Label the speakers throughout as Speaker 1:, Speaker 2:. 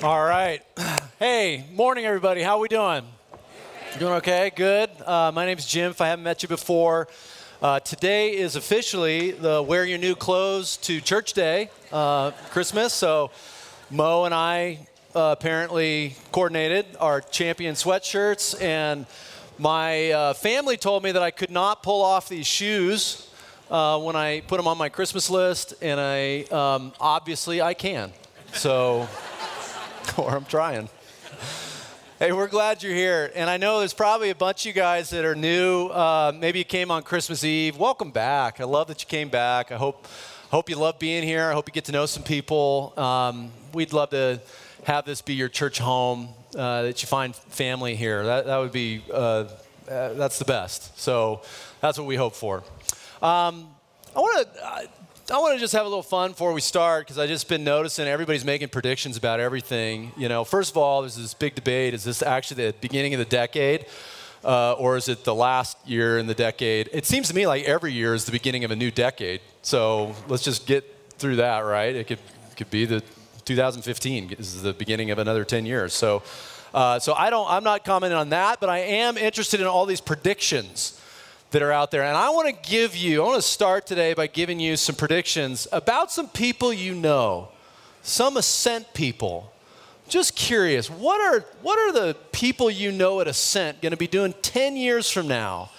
Speaker 1: All right. Hey, morning, everybody. How we doing? Doing okay? Good. Uh, my name's Jim. If I haven't met you before, uh, today is officially the wear your new clothes to church day, uh, Christmas. So Mo and I uh, apparently coordinated our champion sweatshirts, and my uh, family told me that I could not pull off these shoes uh, when I put them on my Christmas list, and I um, obviously I can. So, or I'm trying. Hey, we're glad you're here. And I know there's probably a bunch of you guys that are new. Uh, maybe you came on Christmas Eve. Welcome back. I love that you came back. I hope, hope you love being here. I hope you get to know some people. Um, we'd love to have this be your church home, uh, that you find family here. That, that would be, uh, uh that's the best. So that's what we hope for. Um, I want to I want to just have a little fun before we start because I just been noticing everybody's making predictions about everything. You know, first of all, there's this big debate: is this actually the beginning of the decade, uh, or is it the last year in the decade? It seems to me like every year is the beginning of a new decade. So let's just get through that, right? It could could be the 2015 is the beginning of another 10 years. So, uh, so I don't. I'm not commenting on that, but I am interested in all these predictions that are out there. And I want to give you, I want to start today by giving you some predictions about some people you know, some Ascent people. Just curious, what are, what are the people you know at Ascent going to be doing 10 years from now?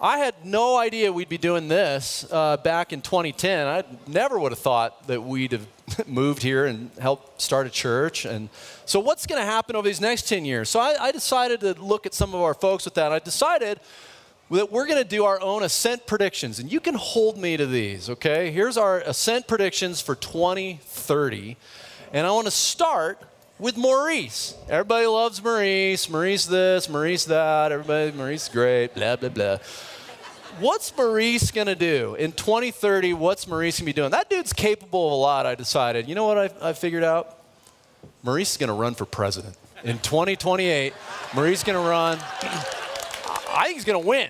Speaker 1: I had no idea we'd be doing this uh, back in 2010. I never would have thought that we'd have moved here and helped start a church. And so, what's going to happen over these next 10 years? So, I, I decided to look at some of our folks with that. I decided that we're going to do our own ascent predictions, and you can hold me to these, okay? Here's our ascent predictions for 2030, and I want to start with Maurice. Everybody loves Maurice. Maurice this, Maurice that. Everybody, Maurice great. Blah blah blah. What's Maurice going to do in 2030? What's Maurice going to be doing? That dude's capable of a lot. I decided. You know what I, I figured out? Maurice is going to run for president in 2028. Maurice is going to run. I think he's going to win.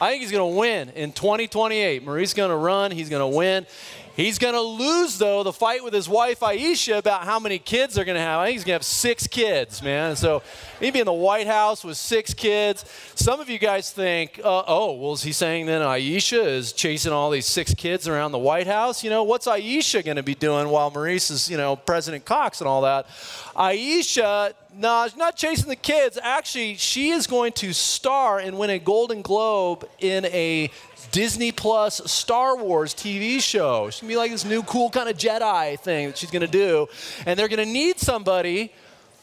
Speaker 1: I think he's going to win in 2028. Marie's going to run. He's going to win. He's going to lose, though, the fight with his wife, Aisha, about how many kids they're going to have. I think he's going to have six kids, man. So he'd be in the White House with six kids. Some of you guys think, uh, oh, well, is he saying then Aisha is chasing all these six kids around the White House? You know, what's Aisha going to be doing while Maurice is, you know, President Cox and all that? Aisha, no, she's not chasing the kids. Actually, she is going to star and win a Golden Globe in a Disney Plus Star Wars TV show. She's gonna be like this new cool kind of Jedi thing that she's gonna do. And they're gonna need somebody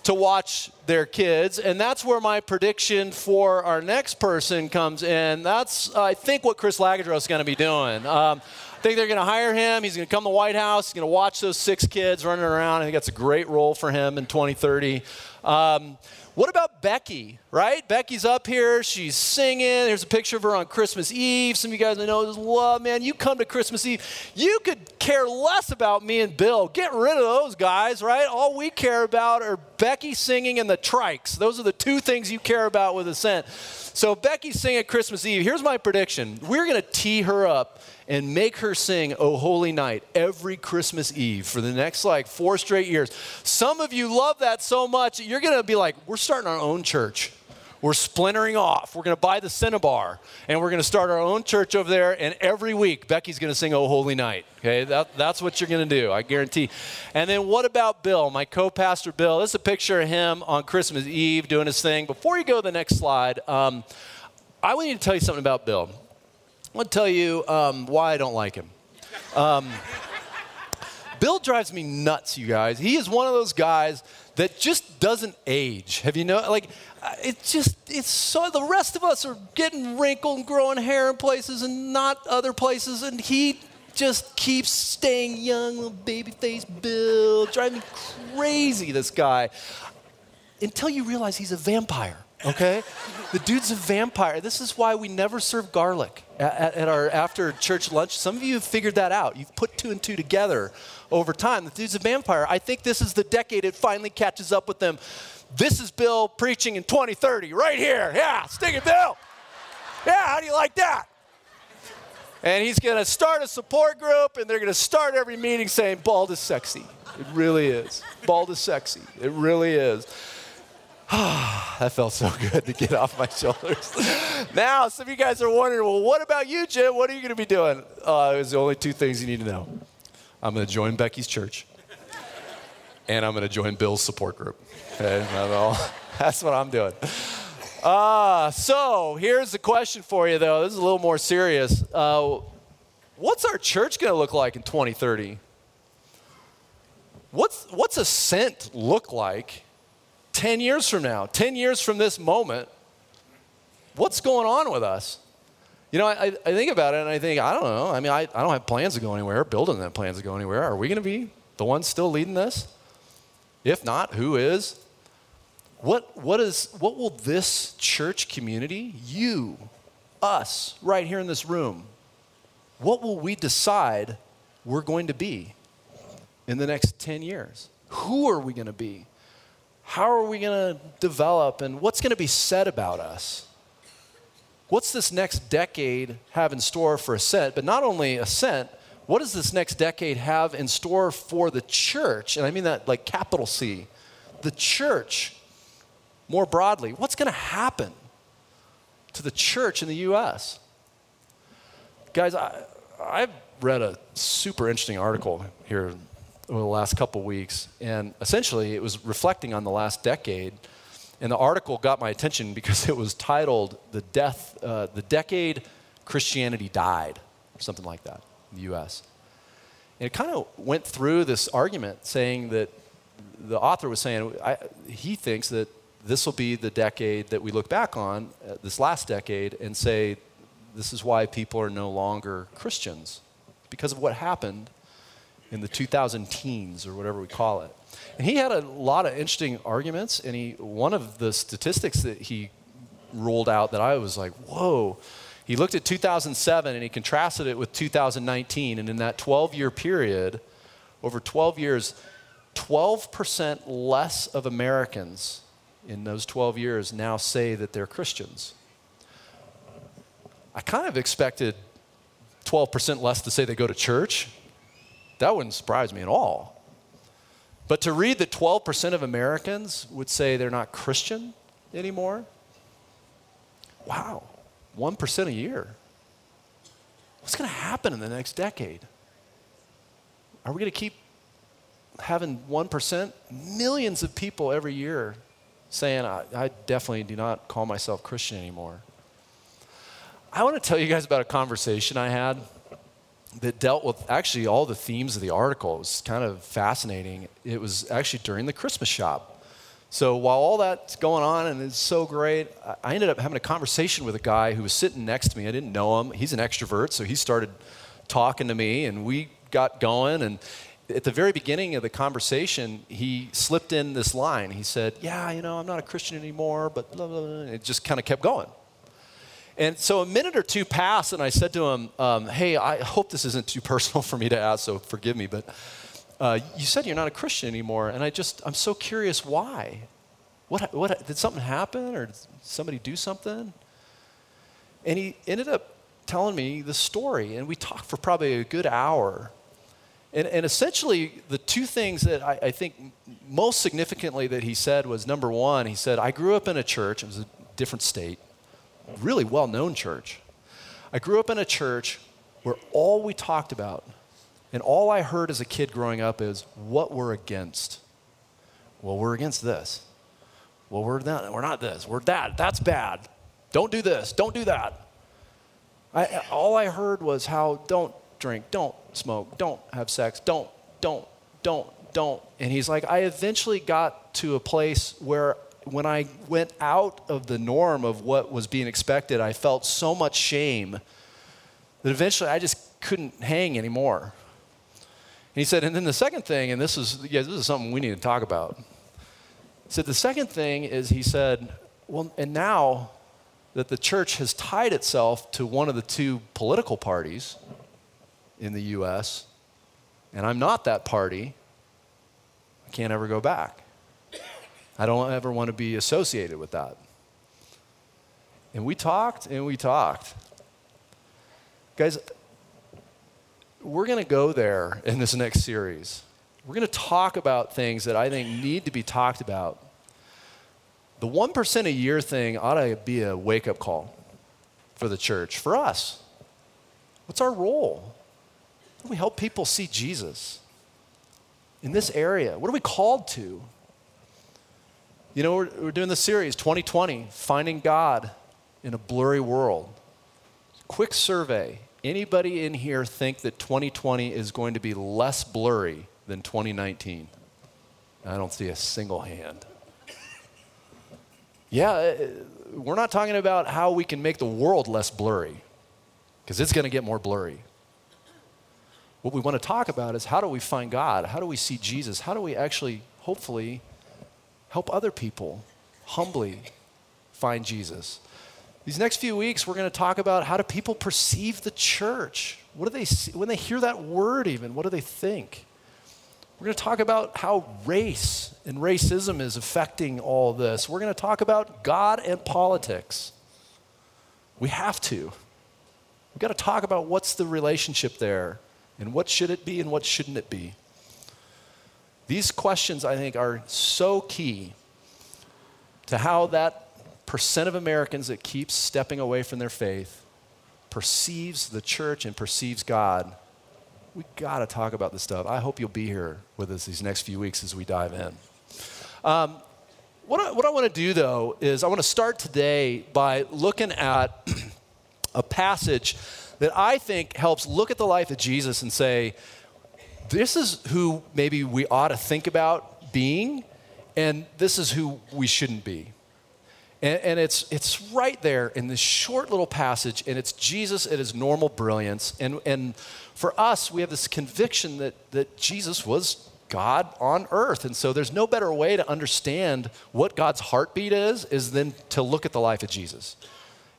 Speaker 1: to watch their kids. And that's where my prediction for our next person comes in. That's, I think, what Chris Lagadros is gonna be doing. Um, I think they're going to hire him. He's going to come to the White House. He's going to watch those six kids running around. I think that's a great role for him in 2030. Um, what about Becky, right? Becky's up here. She's singing. There's a picture of her on Christmas Eve. Some of you guys know this love, man. You come to Christmas Eve. You could care less about me and Bill. Get rid of those guys, right? All we care about are Becky singing and the trikes. Those are the two things you care about with a Ascent. So Becky's singing Christmas Eve. Here's my prediction. We're going to tee her up and make her sing Oh Holy Night every Christmas Eve for the next like four straight years. Some of you love that so much, you're going to be like, we're starting our own church. We're splintering off. We're going to buy the Cinnabar and we're going to start our own church over there. And every week, Becky's going to sing Oh Holy Night. Okay, that, that's what you're going to do, I guarantee. And then what about Bill, my co pastor Bill? This is a picture of him on Christmas Eve doing his thing. Before you go to the next slide, um, I want you to tell you something about Bill. I want to tell you um, why I don't like him. Um, Bill drives me nuts, you guys. He is one of those guys that just doesn't age. Have you know? Like, uh, it just, it's so, the rest of us are getting wrinkled and growing hair in places and not other places, and he just keeps staying young, little baby face Bill. Driving me crazy, this guy. Until you realize he's a vampire okay? the dude's a vampire. This is why we never serve garlic at, at, our after church lunch. Some of you have figured that out. You've put two and two together over time. The dude's a vampire. I think this is the decade it finally catches up with them. This is Bill preaching in 2030, right here. Yeah, stick it, Bill. Yeah, how do you like that? And he's going to start a support group, and they're going to start every meeting saying, Bald is sexy. It really is. Bald is sexy. It really is. that felt so good to get off my shoulders. now, some of you guys are wondering, well, what about you, Jim? What are you going to be doing? Uh, there's only two things you need to know. I'm going to join Becky's church, and I'm going to join Bill's support group. Okay, that's what I'm doing. Uh, so here's the question for you, though. This is a little more serious. Uh, what's our church going to look like in 2030? What's, what's Ascent look like 10 years from now? 10 years from this moment? What's going on with us? You know, I, I think about it and I think, I don't know. I mean, I, I don't have plans to go anywhere. Bill doesn't plans to go anywhere. Are we going to be the ones still leading this? If not, who is? What, what, is, what will this church community, you, us, right here in this room, what will we decide we're going to be in the next 10 years? Who are we going to be? How are we going to develop? And what's going to be said about us? What's this next decade have in store for Ascent? But not only Ascent, what does this next decade have in store for the church? And I mean that like capital C, the church more broadly, what's going to happen to the church in the U.S.? Guys, I, I've read a super interesting article here over the last couple weeks, and essentially it was reflecting on the last decade. And the article got my attention because it was titled "The Death, uh, the Decade Christianity Died," or something like that in the U.S. And it kind of went through this argument, saying that the author was saying he thinks that this will be the decade that we look back on, uh, this last decade, and say, this is why people are no longer Christians, because of what happened in the 2000 teens or whatever we call it. And he had a lot of interesting arguments, and he, one of the statistics that he rolled out that I was like, whoa. He looked at 2007 and he contrasted it with 2019, and in that 12 year period, over 12 years, 12% less of Americans in those 12 years now say that they're Christians. I kind of expected 12% less to say they go to church. That wouldn't surprise me at all. But to read that 12% of Americans would say they're not Christian anymore, wow, 1% a year. What's going to happen in the next decade? Are we going to keep having 1%? Millions of people every year saying, I, I definitely do not call myself Christian anymore. I want to tell you guys about a conversation I had that dealt with actually all the themes of the article. It was kind of fascinating. It was actually during the Christmas shop. So while all that's going on and it's so great, I ended up having a conversation with a guy who was sitting next to me. I didn't know him. He's an extrovert, so he started talking to me, and we got going. And at the very beginning of the conversation, he slipped in this line. He said, Yeah, you know, I'm not a Christian anymore, but blah, blah, blah. it just kind of kept going. And so a minute or two passed, and I said to him, um, Hey, I hope this isn't too personal for me to ask, so forgive me, but uh, you said you're not a Christian anymore, and I just, I'm so curious why. What, what, did something happen, or did somebody do something? And he ended up telling me the story, and we talked for probably a good hour. And, and essentially, the two things that I, I, think most significantly that he said was number one, he said, I grew up in a church, it was a different state, really well known church. I grew up in a church where all we talked about and all I heard as a kid growing up is what we're against. Well, we're against this. Well, we're not, we're not this. We're that. That's bad. Don't do this. Don't do that. I, all I heard was how don't drink, don't smoke, don't have sex, don't, don't, don't, don't. And he's like, I eventually got to a place where when I went out of the norm of what was being expected, I felt so much shame that eventually I just couldn't hang anymore. And he said, and then the second thing, and this is, yeah, this is something we need to talk about. He said, the second thing is he said, well, and now that the church has tied itself to one of the two political parties, in the US, and I'm not that party, I can't ever go back. I don't ever want to be associated with that. And we talked and we talked. Guys, we're going to go there in this next series. We're going to talk about things that I think need to be talked about. The 1% a year thing ought to be a wake up call for the church, for us. What's our role? We help people see Jesus in this area? What are we called to? You know, we're, we're doing the series, 2020, Finding God in a Blurry World. Quick survey. Anybody in here think that 2020 is going to be less blurry than 2019? I don't see a single hand. Yeah, uh, we're not talking about how we can make the world less blurry, because it's going to get more blurry. What we want to talk about is how do we find God? How do we see Jesus? How do we actually, hopefully, help other people humbly find Jesus? These next few weeks, we're going to talk about how do people perceive the church? What do they see, when they hear that word, even? What do they think? We're going to talk about how race and racism is affecting all this. We're going to talk about God and politics. We have to. We've got to talk about what's the relationship there and what should it be and what shouldn't it be. These questions, I think, are so key to how that percent of Americans that keeps stepping away from their faith perceives the church and perceives God. We got to talk about this stuff. I hope you'll be here with us these next few weeks as we dive in. Um, what I, what I want to do, though, is I want to start today by looking at a passage that I think helps look at the life of Jesus and say, this is who maybe we ought to think about being, and this is who we shouldn't be. And, and, it's, it's right there in this short little passage, and it's Jesus at his normal brilliance. And, and for us, we have this conviction that, that Jesus was God on earth. And so there's no better way to understand what God's heartbeat is, is than to look at the life of Jesus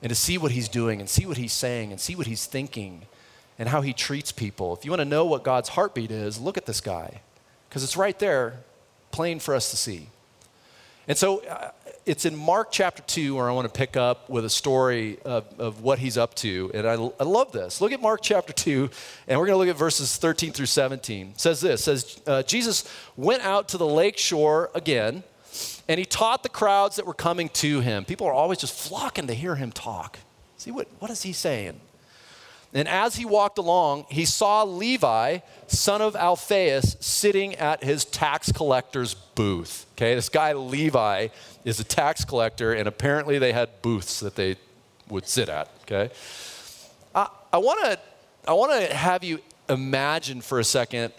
Speaker 1: and to see what he's doing and see what he's saying and see what he's thinking and how he treats people. If you want to know what God's heartbeat is, look at this guy because it's right there, plain for us to see. And so uh, it's in Mark chapter 2 where I want to pick up with a story of, of what he's up to. And I, I love this. Look at Mark chapter 2, and we're going to look at verses 13 through 17. It says this says, uh, Jesus went out to the lake shore again and he taught the crowds that were coming to him. People are always just flocking to hear him talk. See, what, what is he saying? And as he walked along, he saw Levi, son of Alphaeus, sitting at his tax collector's booth. Okay, this guy Levi is a tax collector, and apparently they had booths that they would sit at. Okay, I, I want to I want to have you imagine for a second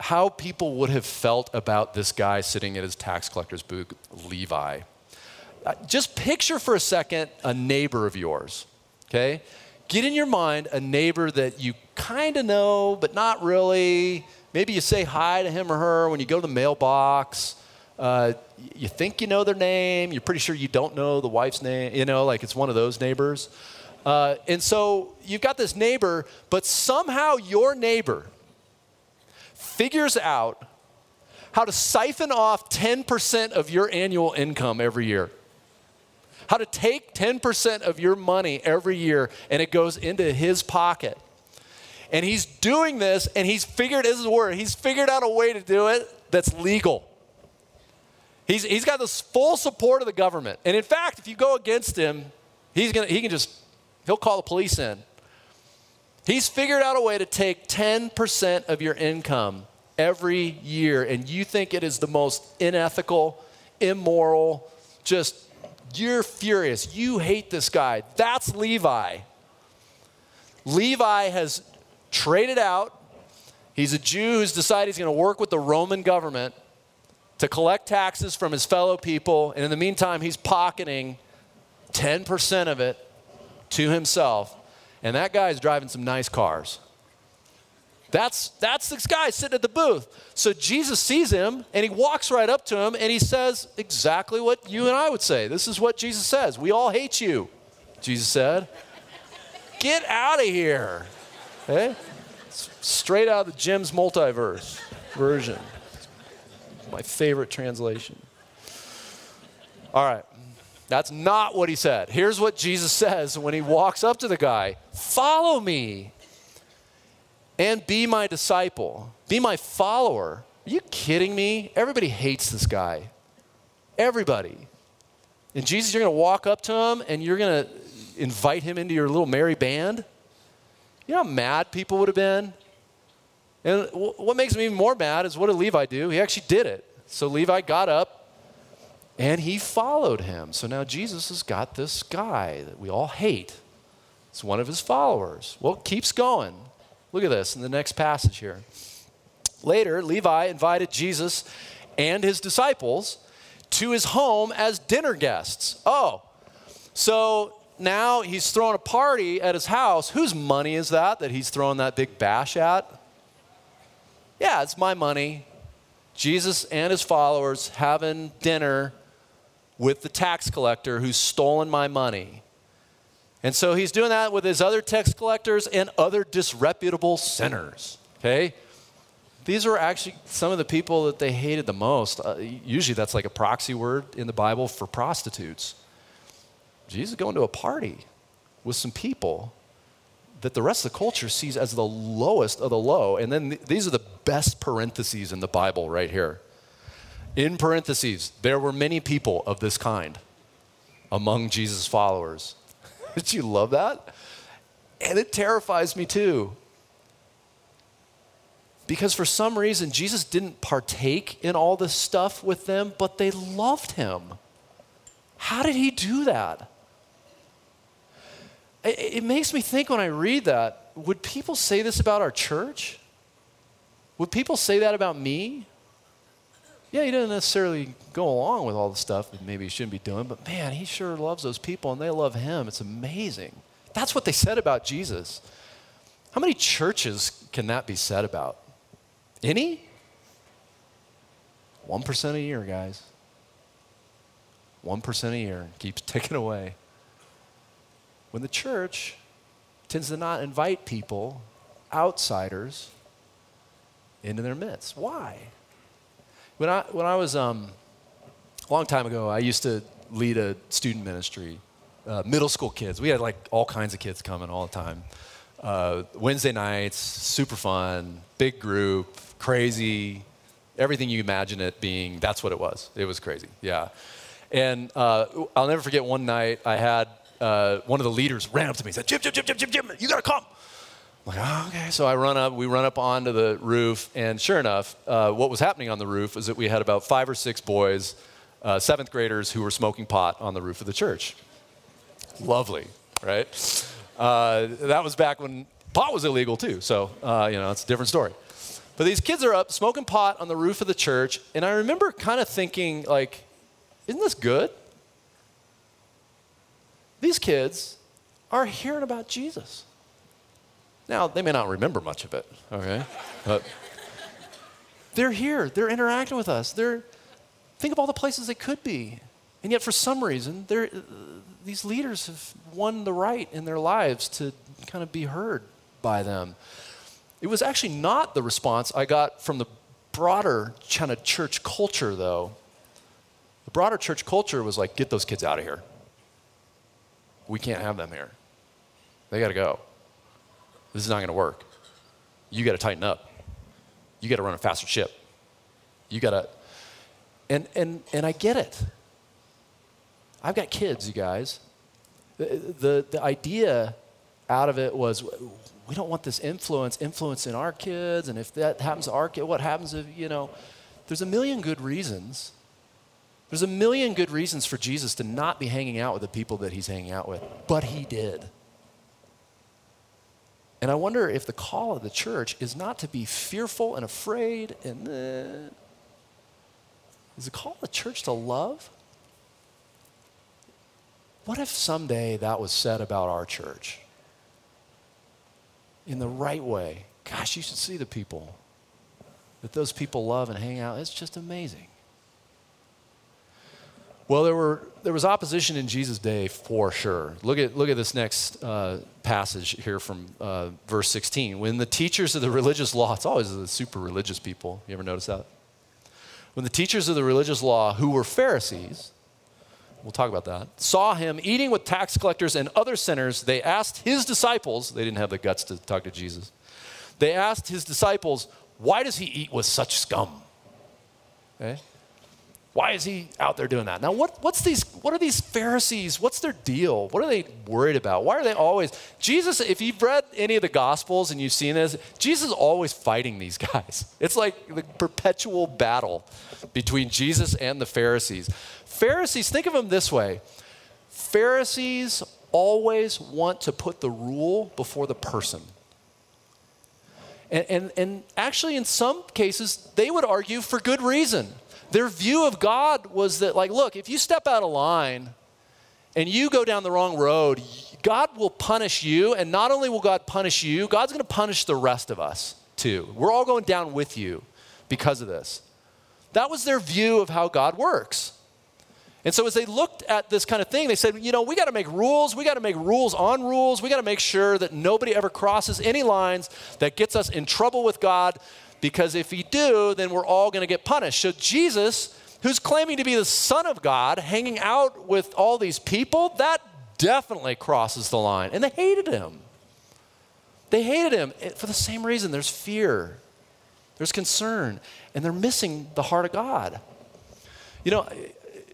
Speaker 1: how people would have felt about this guy sitting at his tax collector's booth, Levi. Uh, just picture for a second a neighbor of yours, okay? Get in your mind a neighbor that you kind of know, but not really. Maybe you say hi to him or her when you go to the mailbox. Uh, you think you know their name, you're pretty sure you don't know the wife's name, you know, like it's one of those neighbors. Uh, and so you've got this neighbor, but somehow your neighbor, figures out how to siphon off 10% of your annual income every year. How to take 10% of your money every year and it goes into his pocket. And he's doing this and he's figured, this is word, he's figured out a way to do it that's legal. He's, he's got this full support of the government. And in fact, if you go against him, he's gonna, he can just, he'll call the police in. He's figured out a way to take 10% of your income every year, and you think it is the most unethical, immoral, just you're furious. You hate this guy. That's Levi. Levi has traded out. He's a Jew who's decided he's going to work with the Roman government to collect taxes from his fellow people, and in the meantime, he's pocketing 10% of it to himself. And that guy's driving some nice cars. That's, that's this guy sitting at the booth. So Jesus sees him and he walks right up to him and he says exactly what you and I would say. This is what Jesus says We all hate you, Jesus said. Get out of here. Okay? Straight out of the Jim's multiverse version. My favorite translation. All right. That's not what he said. Here's what Jesus says when he walks up to the guy Follow me. And be my disciple, be my follower. Are you kidding me? Everybody hates this guy. Everybody. And Jesus, you're going to walk up to him and you're going to invite him into your little merry band? You know how mad people would have been? And what makes me even more mad is what did Levi do? He actually did it. So Levi got up and he followed him. So now Jesus has got this guy that we all hate. It's one of his followers. Well, it keeps going. Look at this in the next passage here. Later, Levi invited Jesus and his disciples to his home as dinner guests. Oh, so now he's throwing a party at his house. Whose money is that that he's throwing that big bash at? Yeah, it's my money. Jesus and his followers having dinner with the tax collector who's stolen my money. And so he's doing that with his other tax collectors and other disreputable sinners. Okay? These are actually some of the people that they hated the most. Uh, usually that's like a proxy word in the Bible for prostitutes. Jesus is going to a party with some people that the rest of the culture sees as the lowest of the low. And then th- these are the best parentheses in the Bible right here. In parentheses, there were many people of this kind among Jesus' followers. Did you love that? And it terrifies me too. Because for some reason, Jesus didn't partake in all this stuff with them, but they loved him. How did he do that? It, it makes me think when I read that would people say this about our church? Would people say that about me? Yeah, he doesn't necessarily go along with all the stuff that maybe he shouldn't be doing, but man, he sure loves those people and they love him. It's amazing. That's what they said about Jesus. How many churches can that be said about? Any? 1% a year, guys. 1% a year keeps ticking away. When the church tends to not invite people, outsiders, into their midst. Why? When I, when I was um, a long time ago, I used to lead a student ministry, uh, middle school kids. We had like all kinds of kids coming all the time. Uh, Wednesday nights, super fun, big group, crazy, everything you imagine it being, that's what it was. It was crazy, yeah. And uh, I'll never forget one night I had uh, one of the leaders ran up to me and said, Jim, Jim, Jim, Jim, Jim, Jim, you gotta come. Like, oh, okay. So I run up, we run up onto the roof, and sure enough, uh, what was happening on the roof is that we had about five or six boys, uh, seventh graders, who were smoking pot on the roof of the church. Lovely, right? Uh, that was back when pot was illegal too, so, uh, you know, it's a different story. But these kids are up smoking pot on the roof of the church, and I remember kind of thinking, like, isn't this good? These kids are hearing about Jesus. Now, they may not remember much of it, okay? But they're here, they're interacting with us. They're, think of all the places they could be. And yet, for some reason, uh, these leaders have won the right in their lives to kind of be heard by them. It was actually not the response I got from the broader kind of church culture, though. The broader church culture was like, get those kids out of here. We can't have them here. They got to go. This is not going to work. You got to tighten up. You got to run a faster ship. You got to, and, and, and I get it. I've got kids, you guys. The, the, the idea out of it was we don't want this influence influencing our kids, and if that happens to our kid, what happens if, you know, there's a million good reasons. There's a million good reasons for Jesus to not be hanging out with the people that he's hanging out with, but he did. And I wonder if the call of the church is not to be fearful and afraid and uh, is the call of the church to love? What if someday that was said about our church? In the right way. Gosh, you should see the people that those people love and hang out. It's just amazing. Well, there, were, there was opposition in Jesus' day for sure. Look at, look at this next uh, passage here from uh, verse 16. When the teachers of the religious law, it's always the super religious people. You ever notice that? When the teachers of the religious law, who were Pharisees, we'll talk about that, saw him eating with tax collectors and other sinners, they asked his disciples, they didn't have the guts to talk to Jesus, They asked his disciples, Why does he eat with such scum? Okay? Why is he out there doing that? Now, what, what's these, what are these Pharisees? What's their deal? What are they worried about? Why are they always, Jesus, if you've read any of the Gospels and you've seen this, Jesus is always fighting these guys. It's like the perpetual battle between Jesus and the Pharisees. Pharisees, think of them this way Pharisees always want to put the rule before the person. And, and, and actually, in some cases, they would argue for good reason. Their view of God was that, like, look, if you step out of line and you go down the wrong road, God will punish you. And not only will God punish you, God's going to punish the rest of us too. We're all going down with you because of this. That was their view of how God works. And so as they looked at this kind of thing, they said, you know, we got to make rules. We got to make rules on rules. We got to make sure that nobody ever crosses any lines that gets us in trouble with God because if we do, then we're all going to get punished. So Jesus, who's claiming to be the son of God, hanging out with all these people, that definitely crosses the line. And they hated him. They hated him eh, for the same reason. There's fear. There's concern, and they're missing the heart of God. You know,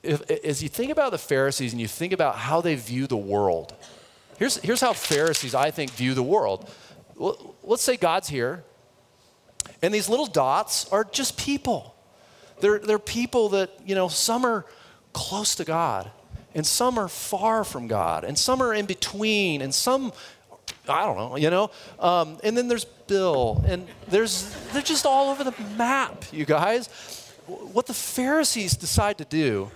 Speaker 1: if, as you think about the Pharisees and you think about how they view the world, here's, here's how Pharisees, I think, view the world. Let's say God's here, and these little dots are just people. They're, they're people that, you know, some are close to God, and some are far from God, and some are in between, and some, I don't know, you know. Um, and then there's Bill, and there's, they're just all over the map, you guys. What the Pharisees decide to do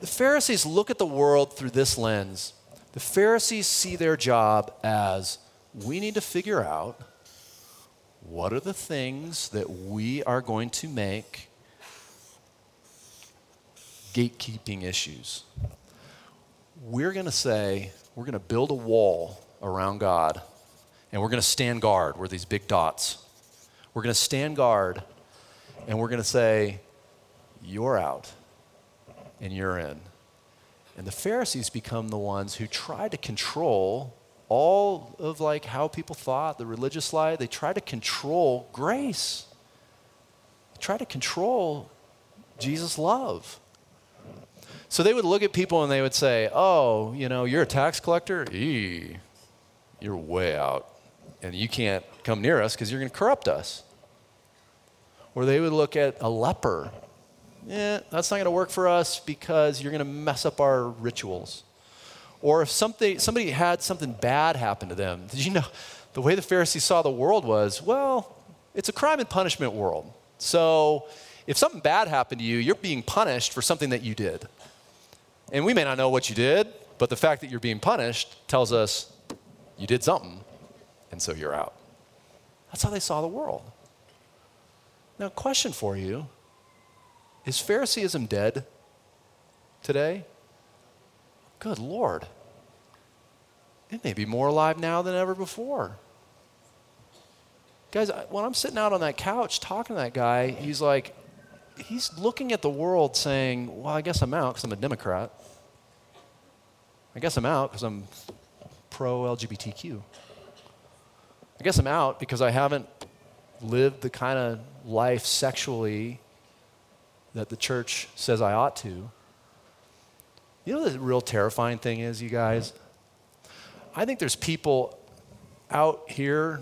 Speaker 1: the Pharisees look at the world through this lens. The Pharisees see their job as we need to figure out what are the things that we are going to make gatekeeping issues. We're going to say, we're going to build a wall around God, and we're going to stand guard. We're these big dots. We're going to stand guard, and we're going to say, You're out and you're in. And the Pharisees become the ones who try to control all of like how people thought, the religious life. They try to control grace. They try to control Jesus' love. So they would look at people and they would say, "Oh, you know, you're a tax collector. Eee, you're way out, and you can't come near us because you're going to corrupt us." Or they would look at a leper yeah, that's not going to work for us because you're going to mess up our rituals. Or if something, somebody had something bad happen to them, did you know the way the Pharisees saw the world was, well, it's a crime and punishment world. So if something bad happened to you, you're being punished for something that you did. And we may not know what you did, but the fact that you're being punished tells us you did something, and so you're out. That's how they saw the world. Now, question for you is Phariseeism dead today? Good Lord. It may be more alive now than ever before. Guys, when I'm sitting out on that couch talking to that guy, he's like, he's looking at the world saying, Well, I guess I'm out because I'm a Democrat. I guess I'm out because I'm pro LGBTQ. I guess I'm out because I haven't lived the kind of life sexually that the church says I ought to. You know the real terrifying thing is, you guys? I think there's people out here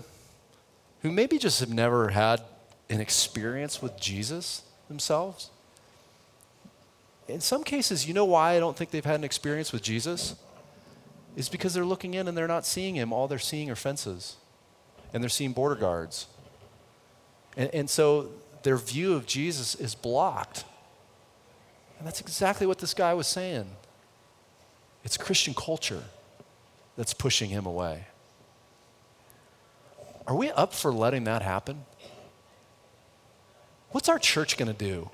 Speaker 1: who maybe just have never had an experience with Jesus themselves. In some cases, you know why I don't think they've had an experience with Jesus? Is because they're looking in and they're not seeing him. All they're seeing are fences, and they're seeing border guards. And, and so their view of Jesus is blocked. And that's exactly what this guy was saying. It's Christian culture that's pushing him away. Are we up for letting that happen? What's our church going to do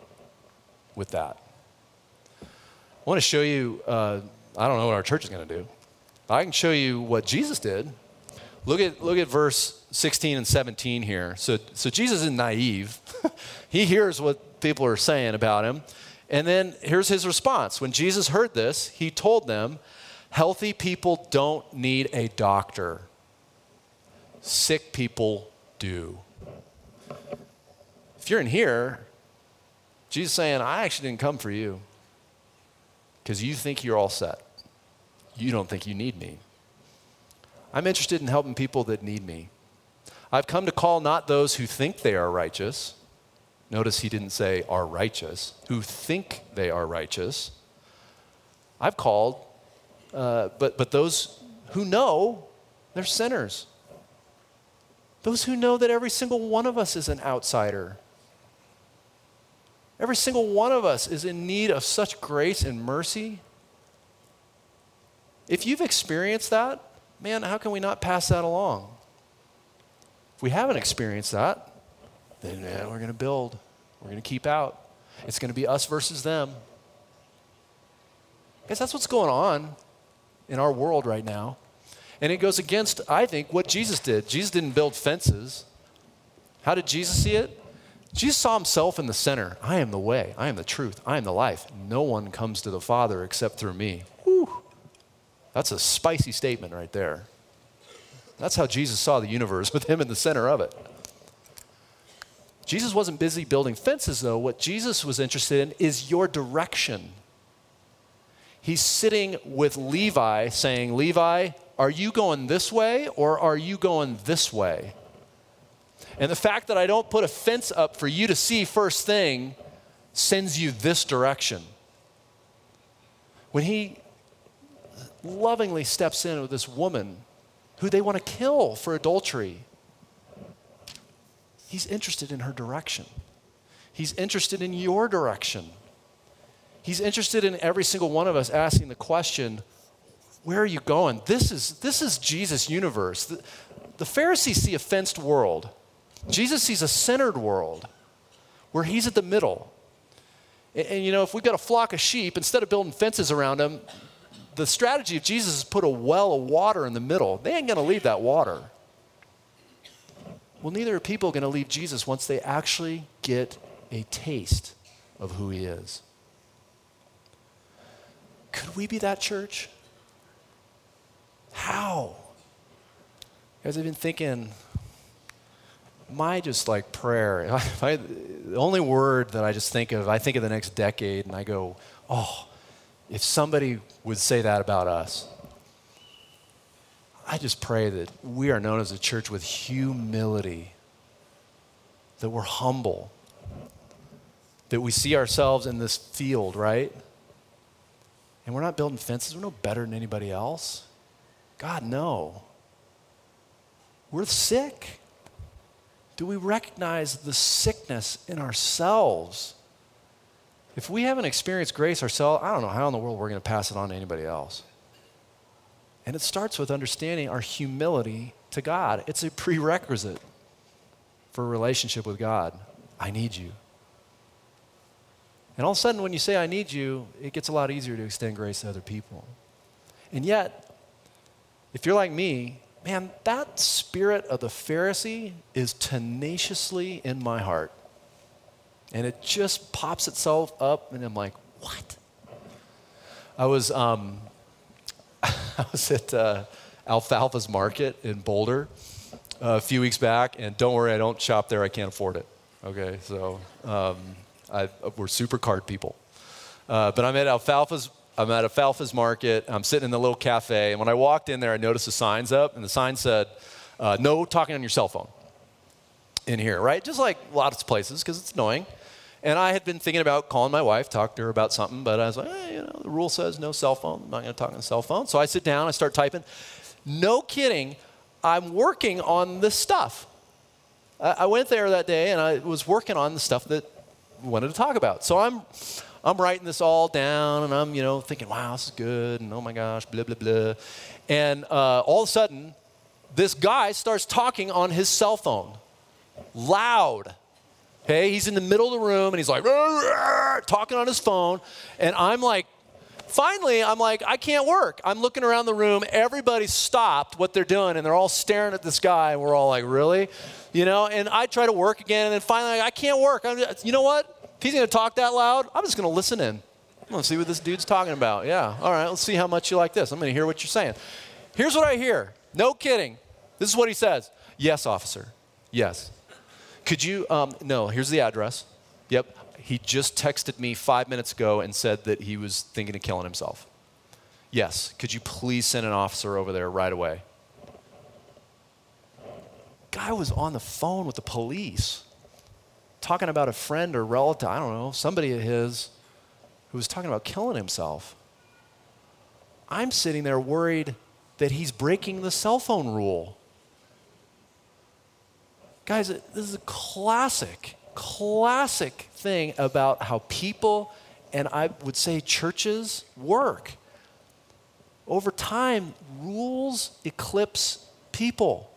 Speaker 1: with that? I want to show you, uh, I don't know what our church is going to do. I can show you what Jesus did. Look at, look at verse 16 and 17 here. So, so Jesus is naive. he hears what people are saying about him. And then here's his response. When Jesus heard this, he told them, Healthy people don't need a doctor, sick people do. If you're in here, Jesus saying, I actually didn't come for you because you think you're all set. You don't think you need me. I'm interested in helping people that need me. I've come to call not those who think they are righteous. Notice he didn't say are righteous, who think they are righteous. I've called, uh, but, but those who know they're sinners. Those who know that every single one of us is an outsider. Every single one of us is in need of such grace and mercy. If you've experienced that, man, how can we not pass that along? If we haven't experienced that, then man, we're going to build. We're going to keep out. It's going to be us versus them. Guys, that's what's going on in our world right now. And it goes against, I think, what Jesus did. Jesus didn't build fences. How did Jesus see it? Jesus saw himself in the center. I am the way, I am the truth, I am the life. No one comes to the Father except through me. Whew. That's a spicy statement right there. That's how Jesus saw the universe, with him in the center of it. Jesus wasn't busy building fences, though. What Jesus was interested in is your direction. He's sitting with Levi saying, Levi, are you going this way or are you going this way? And the fact that I don't put a fence up for you to see first thing sends you this direction. When he lovingly steps in with this woman who they want to kill for adultery, he's interested in her direction. He's interested in your direction. He's interested in every single one of us asking the question, where are you going? This is, this is Jesus' universe. The, the Pharisees see a fenced world. Jesus sees a centered world where he's at the middle. And, and, you know, if we've got a flock of sheep, instead of building fences around them, the strategy of Jesus is put a well of water in the middle. They ain't going to leave that water. Well, neither are people going to leave Jesus once they actually get a taste of who he is. Could we be that church? How? Guys, I've been thinking, my just like prayer, if I, the only word that I just think of, I think of the next decade and I go, oh, if somebody would say that about us, I just pray that we are known as a church with humility, that we're humble, that we see ourselves in this field, right? And we're not building fences, we're no better than anybody else. God, no. We're sick. Do we recognize the sickness in ourselves? If we haven't experienced grace ourselves, I don't know how in the world we're going to pass it on to anybody else. And it starts with understanding our humility to God. It's a prerequisite for a relationship with God. I need you. And all of a sudden, when you say, I need you, it gets a lot easier to extend grace to other people. And yet, if you're like me, man, that spirit of the Pharisee is tenaciously in my heart. And it just pops itself up, and I'm like, what? I was, um, I was at uh, Alfalfa's Market in Boulder uh, a few weeks back, and don't worry, I don't shop there. I can't afford it. Okay, so um, I, we're super card people. Uh, but I'm at Alfalfa's I'm at Alfalfa's Market. I'm sitting in the little cafe. And when I walked in there, I noticed the signs up, and the sign said, uh, no talking on your cell phone in here, right? Just like lots of places, because it's annoying. And I had been thinking about calling my wife, talk to her about something, but I was like, you know, the rule says no cell phone. I'm not going to talk on the cell phone. So I sit down, I start typing. No kidding, I'm working on this stuff. I went there that day and I was working on the stuff that we wanted to talk about. So I'm I'm writing this all down and I'm, you know, thinking, wow, this is good. And oh my gosh, blah, blah, blah. And uh, all of a sudden, this guy starts talking on his cell phone loud. Okay, he's in the middle of the room and he's like talking on his phone. And I'm like, finally, I'm like, I can't work. I'm looking around the room. Everybody stopped what they're doing and they're all staring at this guy. And we're all like, really? You know, and I try to work again. And then finally, I can't work. I'm just, you know what? If he's going to talk that loud, I'm just going to listen in. I'm going to see what this dude's talking about. Yeah, all right, let's see how much you like this. I'm going to hear what you're saying. Here's what I hear. No kidding. This is what he says Yes, officer. Yes. Could you, um, no, here's the address. Yep. He just texted me five minutes ago and said that he was thinking of killing himself. Yes. Could you please send an officer over there right away? Guy was on the phone with the police talking about a friend or relative, I don't know, somebody of his who was talking about killing himself. I'm sitting there worried that he's breaking the cell phone rule. Guys, uh, this is a classic, classic thing about how people and I would say churches work. Over time, rules eclipse people.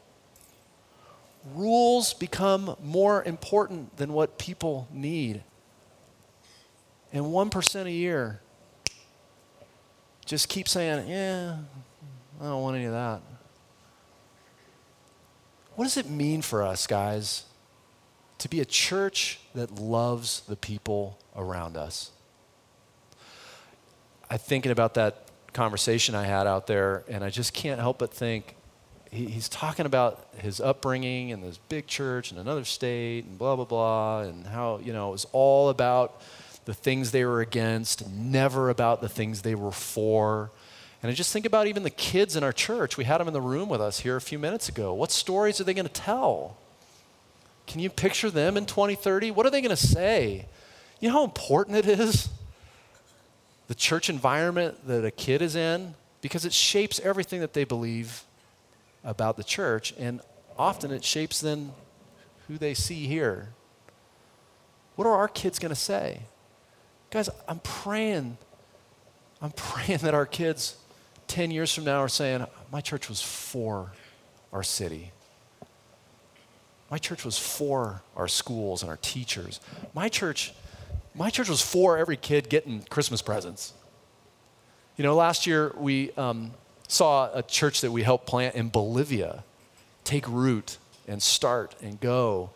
Speaker 1: Rules become more important than what people need. And 1% a year just keep saying, yeah, I don't want any of that. What does it mean for us, guys, to be a church that loves the people around us? I'm thinking about that conversation I had out there, and I just can't help but think he, he's talking about his upbringing and this big church and another state and blah, blah, blah, and how, you know, it was all about the things they were against, never about the things they were for. And I just think about even the kids in our church. We had them in the room with us here a few minutes ago. What stories are they going to tell? Can you picture them in 2030? What are they going to say? You know how important it is? The church environment that a kid is in, because it shapes everything that they believe about the church, and often it shapes then who they see here. What are our kids going to say? Guys, I'm praying. I'm praying that our kids 10 years from now are saying, My church was for our city. My church was for our schools and our teachers. My church, my church was for every kid getting Christmas presents. You know, last year we um, saw a church that we helped plant in Bolivia take root and start and go.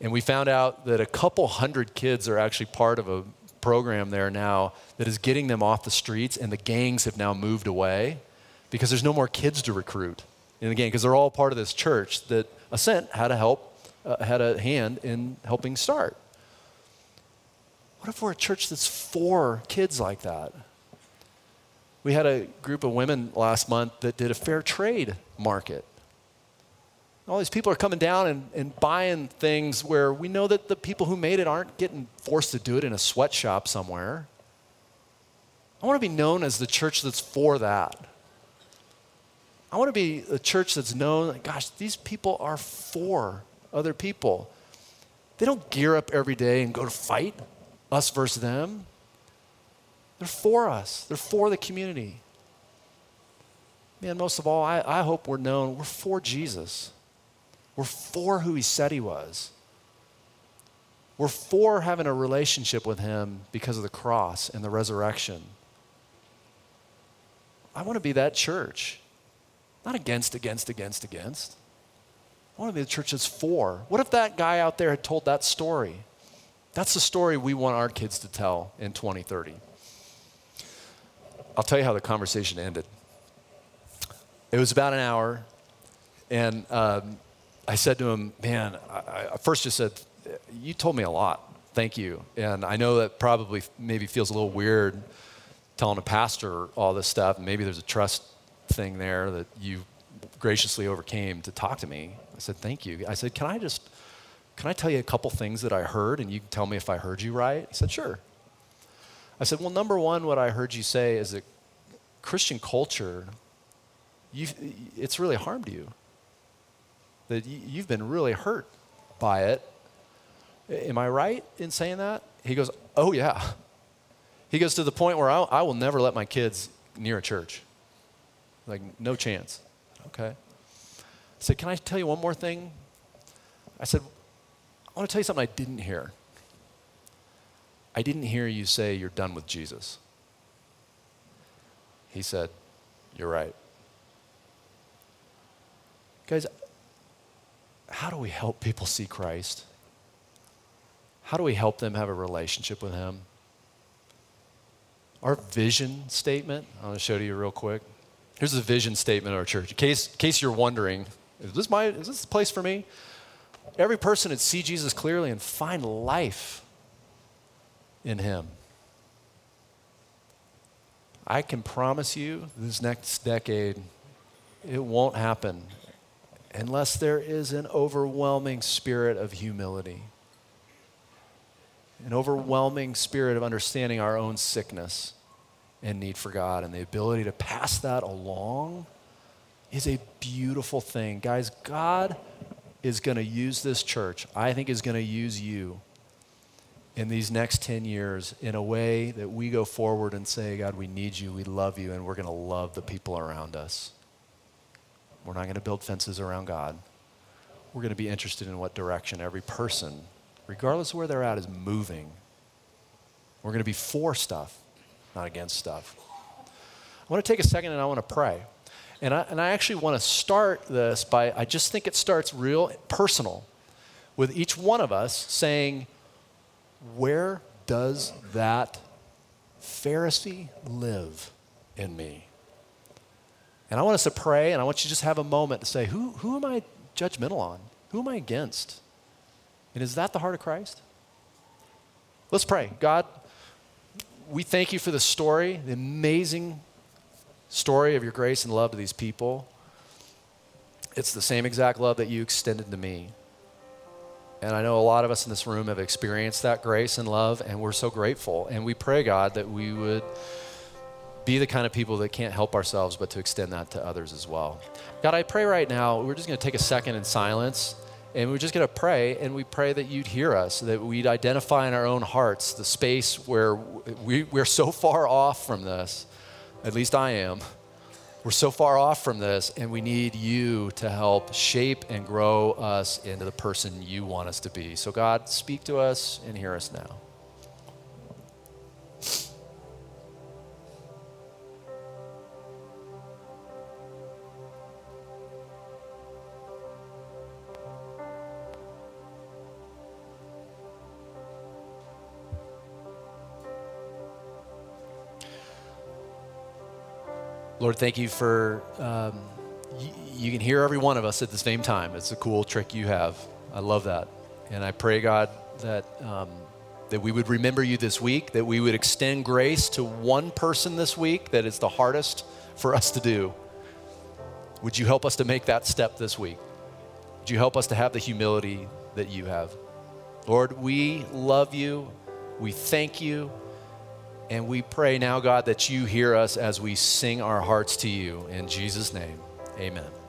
Speaker 1: And we found out that a couple hundred kids are actually part of a program there now that is getting them off the streets, and the gangs have now moved away because there's no more kids to recruit in the gang because they're all part of this church that Ascent had a help, uh, had a hand in helping start. What if we're a church that's for kids like that? We had a group of women last month that did a fair trade market all these people are coming down and, and buying things where we know that the people who made it aren't getting forced to do it in a sweatshop somewhere. I want to be known as the church that's for that. I want to be a church that's known, gosh, these people are for other people. They don't gear up every day and go to fight, us versus them. They're for us, they're for the community. Man, most of all, I, I hope we're known, we're for Jesus. We're for who he said he was. We're for having a relationship with him because of the cross and the resurrection. I want to be that church. Not against, against, against, against. I want to be the church that's for. What if that guy out there had told that story? That's the story we want our kids to tell in 2030. I'll tell you how the conversation ended. It was about an hour, and um, I said to him, Man, I, I first just said, You told me a lot. Thank you. And I know that probably maybe feels a little weird telling a pastor all this stuff. Maybe there's a trust thing there that you graciously overcame to talk to me. I said, Thank you. I said, Can I just, can I tell you a couple things that I heard and you can tell me if I heard you right? He said, Sure. I said, Well, number one, what I heard you say is that Christian culture, it's really harmed you that you've been really hurt by it. Am I right in saying that? He goes, Oh, yeah. He goes to the point where I, I will never let my kids near a church. Like, no chance. Okay. I said, Can I tell you one more thing? I said, I want to tell you something I didn't hear. I didn't hear you say you're done with Jesus. He said, You're right. Guys, how do we help people see Christ? How do we help them have a relationship with Him? Our vision statement, I'm going to show to you real quick. Here's the vision statement of our church. In case, in case you're wondering, is this, my, is this the place for me? every person would see Jesus clearly and find life in him. I can promise you this next decade, it won't happen unless there is an overwhelming spirit of humility, an overwhelming spirit of understanding our own sickness and need for God, and the ability to pass that along is a beautiful thing. Guys, God is going to use this church, I think, is going to use you in these next 10 years in a way that we go forward and say, God, we need you, we love you, and we're going to love the people around us. We're not going to build fences around God. We're going to be interested in what direction every person, regardless of where they're at, is moving. We're going to be for stuff, not against stuff. I want to take a second and I want to pray. And I, and I actually want to start this by, I just think it starts real personal with each one of us saying, Where does that Pharisee live in me? And I want us to pray, and I want you to just have a moment to say, Who, who am I judgmental on? Who am I against? And is that the heart of Christ? Let's pray. God, we thank you for the story, the amazing story of your grace and love to these people. It's the same exact love that you extended to me. And I know a lot of us in this room have experienced that grace and love, and we're so grateful. And we pray, God, that we would be the kind of people that can't help ourselves but to extend that to others as well. God, I pray right now, we're just going to take a second in silence and we're just going to pray and we pray that you'd hear us, that we'd identify in our own hearts the space where we, we're so far off from this. At least I am. We're so far off from this, and we need you to help shape and grow us into the person you want us to be. So, God, speak to us and hear us now. Lord, thank you for um, y- you can hear every one of us at the same time. It's a cool trick you have. I love that, and I pray God that um, that we would remember you this week, that we would extend grace to one person this week that is the hardest for us to do. Would you help us to make that step this week? Would you help us to have the humility that you have? Lord, we love you. We thank you. And we pray now, God, that you hear us as we sing our hearts to you. In Jesus' name, amen.